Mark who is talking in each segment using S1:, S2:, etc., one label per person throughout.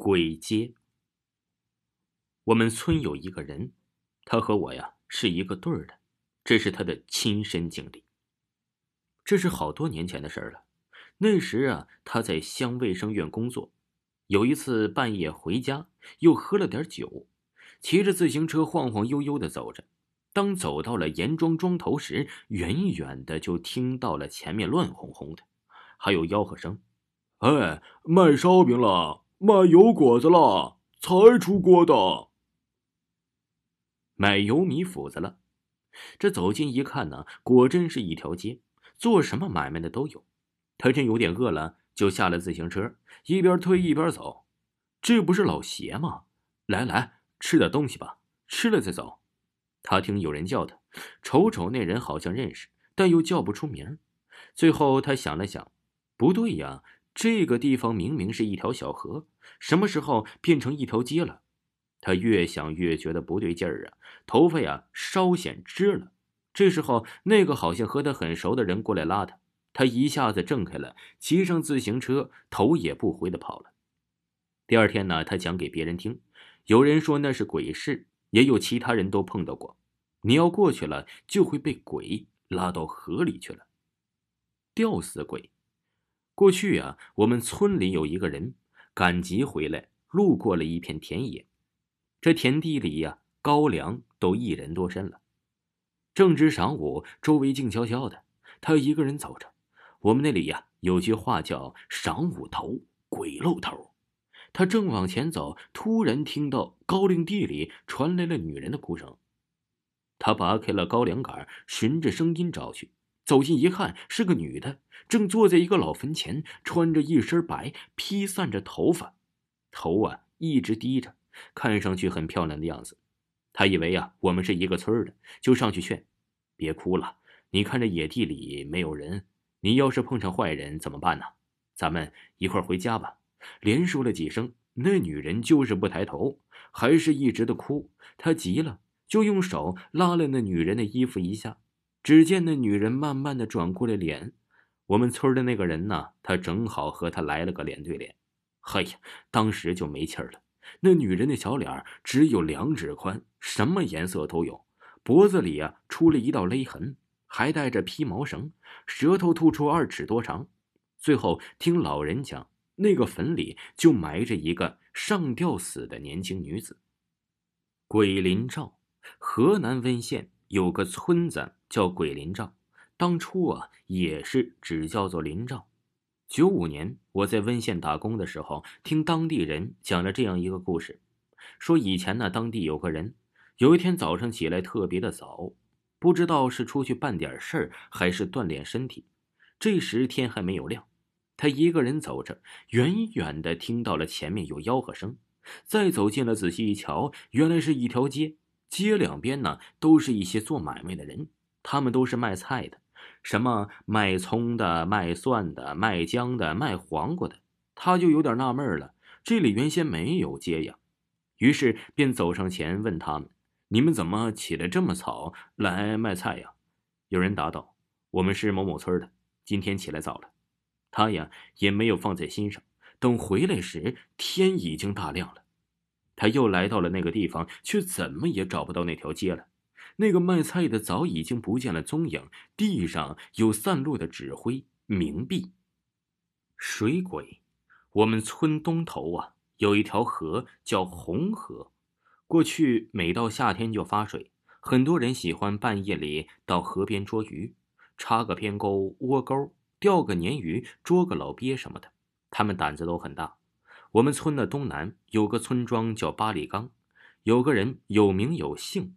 S1: 鬼街。我们村有一个人，他和我呀是一个队儿的，这是他的亲身经历。这是好多年前的事儿了。那时啊，他在乡卫生院工作。有一次半夜回家，又喝了点酒，骑着自行车晃晃悠悠的走着。当走到了严庄庄头时，远远的就听到了前面乱哄哄的，还有吆喝声：“
S2: 哎，卖烧饼了，卖油果子了，才出锅的。”
S1: 买油米斧子了。这走近一看呢，果真是一条街。做什么买卖的都有，他真有点饿了，就下了自行车，一边推一边走。这不是老邪吗？来来，吃点东西吧，吃了再走。他听有人叫他，瞅瞅那人好像认识，但又叫不出名。最后他想了想，不对呀，这个地方明明是一条小河，什么时候变成一条街了？他越想越觉得不对劲儿啊，头发呀稍显直了。这时候，那个好像和他很熟的人过来拉他，他一下子挣开了，骑上自行车，头也不回的跑了。第二天呢，他讲给别人听，有人说那是鬼市，也有其他人都碰到过。你要过去了，就会被鬼拉到河里去了，吊死鬼。过去啊，我们村里有一个人赶集回来，路过了一片田野，这田地里呀，高粱都一人多深了。正值晌午，周围静悄悄的，他一个人走着。我们那里呀有句话叫“晌午头，鬼露头”。他正往前走，突然听到高粱地里传来了女人的哭声。他拔开了高粱杆，循着声音找去。走近一看，是个女的，正坐在一个老坟前，穿着一身白，披散着头发，头啊一直低着，看上去很漂亮的样子。他以为啊，我们是一个村的，就上去劝：“别哭了，你看这野地里没有人，你要是碰上坏人怎么办呢？咱们一块回家吧。”连说了几声，那女人就是不抬头，还是一直的哭。他急了，就用手拉了那女人的衣服一下，只见那女人慢慢的转过了脸。我们村的那个人呢，他正好和他来了个脸对脸，嘿呀，当时就没气儿了。那女人的小脸只有两指宽，什么颜色都有，脖子里啊出了一道勒痕，还带着披毛绳，舌头吐出二尺多长。最后听老人讲，那个坟里就埋着一个上吊死的年轻女子。鬼林赵，河南温县有个村子叫鬼林赵，当初啊也是只叫做林赵。九五年，我在温县打工的时候，听当地人讲了这样一个故事，说以前呢，当地有个人，有一天早上起来特别的早，不知道是出去办点事儿，还是锻炼身体。这时天还没有亮，他一个人走着，远远的听到了前面有吆喝声，再走近了，仔细一瞧，原来是一条街，街两边呢都是一些做买卖的人，他们都是卖菜的。什么卖葱的、卖蒜的、卖姜的、卖黄瓜的，他就有点纳闷了。这里原先没有街呀，于是便走上前问他们：“你们怎么起来这么早来卖菜呀？”有人答道：“我们是某某村的，今天起来早了。”他呀也没有放在心上。等回来时，天已经大亮了。他又来到了那个地方，却怎么也找不到那条街了。那个卖菜的早已经不见了踪影，地上有散落的纸灰、冥币。水鬼，我们村东头啊有一条河叫红河，过去每到夏天就发水，很多人喜欢半夜里到河边捉鱼，插个偏钩、窝钩，钓个鲶鱼，捉个老鳖什么的，他们胆子都很大。我们村的东南有个村庄叫八里岗，有个人有名有姓。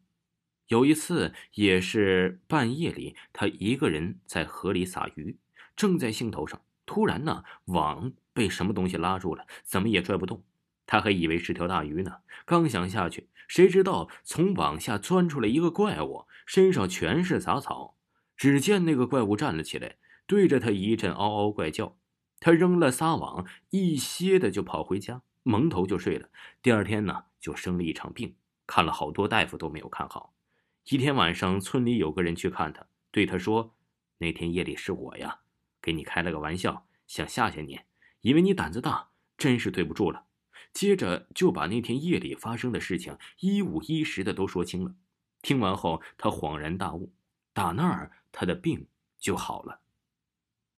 S1: 有一次，也是半夜里，他一个人在河里撒鱼，正在兴头上，突然呢，网被什么东西拉住了，怎么也拽不动。他还以为是条大鱼呢，刚想下去，谁知道从网下钻出来一个怪物，身上全是杂草。只见那个怪物站了起来，对着他一阵嗷嗷怪叫。他扔了撒网，一歇的就跑回家，蒙头就睡了。第二天呢，就生了一场病，看了好多大夫都没有看好。一天晚上，村里有个人去看他，对他说：“那天夜里是我呀，给你开了个玩笑，想吓吓你，以为你胆子大，真是对不住了。接着就把那天夜里发生的事情一五一十的都说清了。听完后，他恍然大悟，打那儿他的病就好了。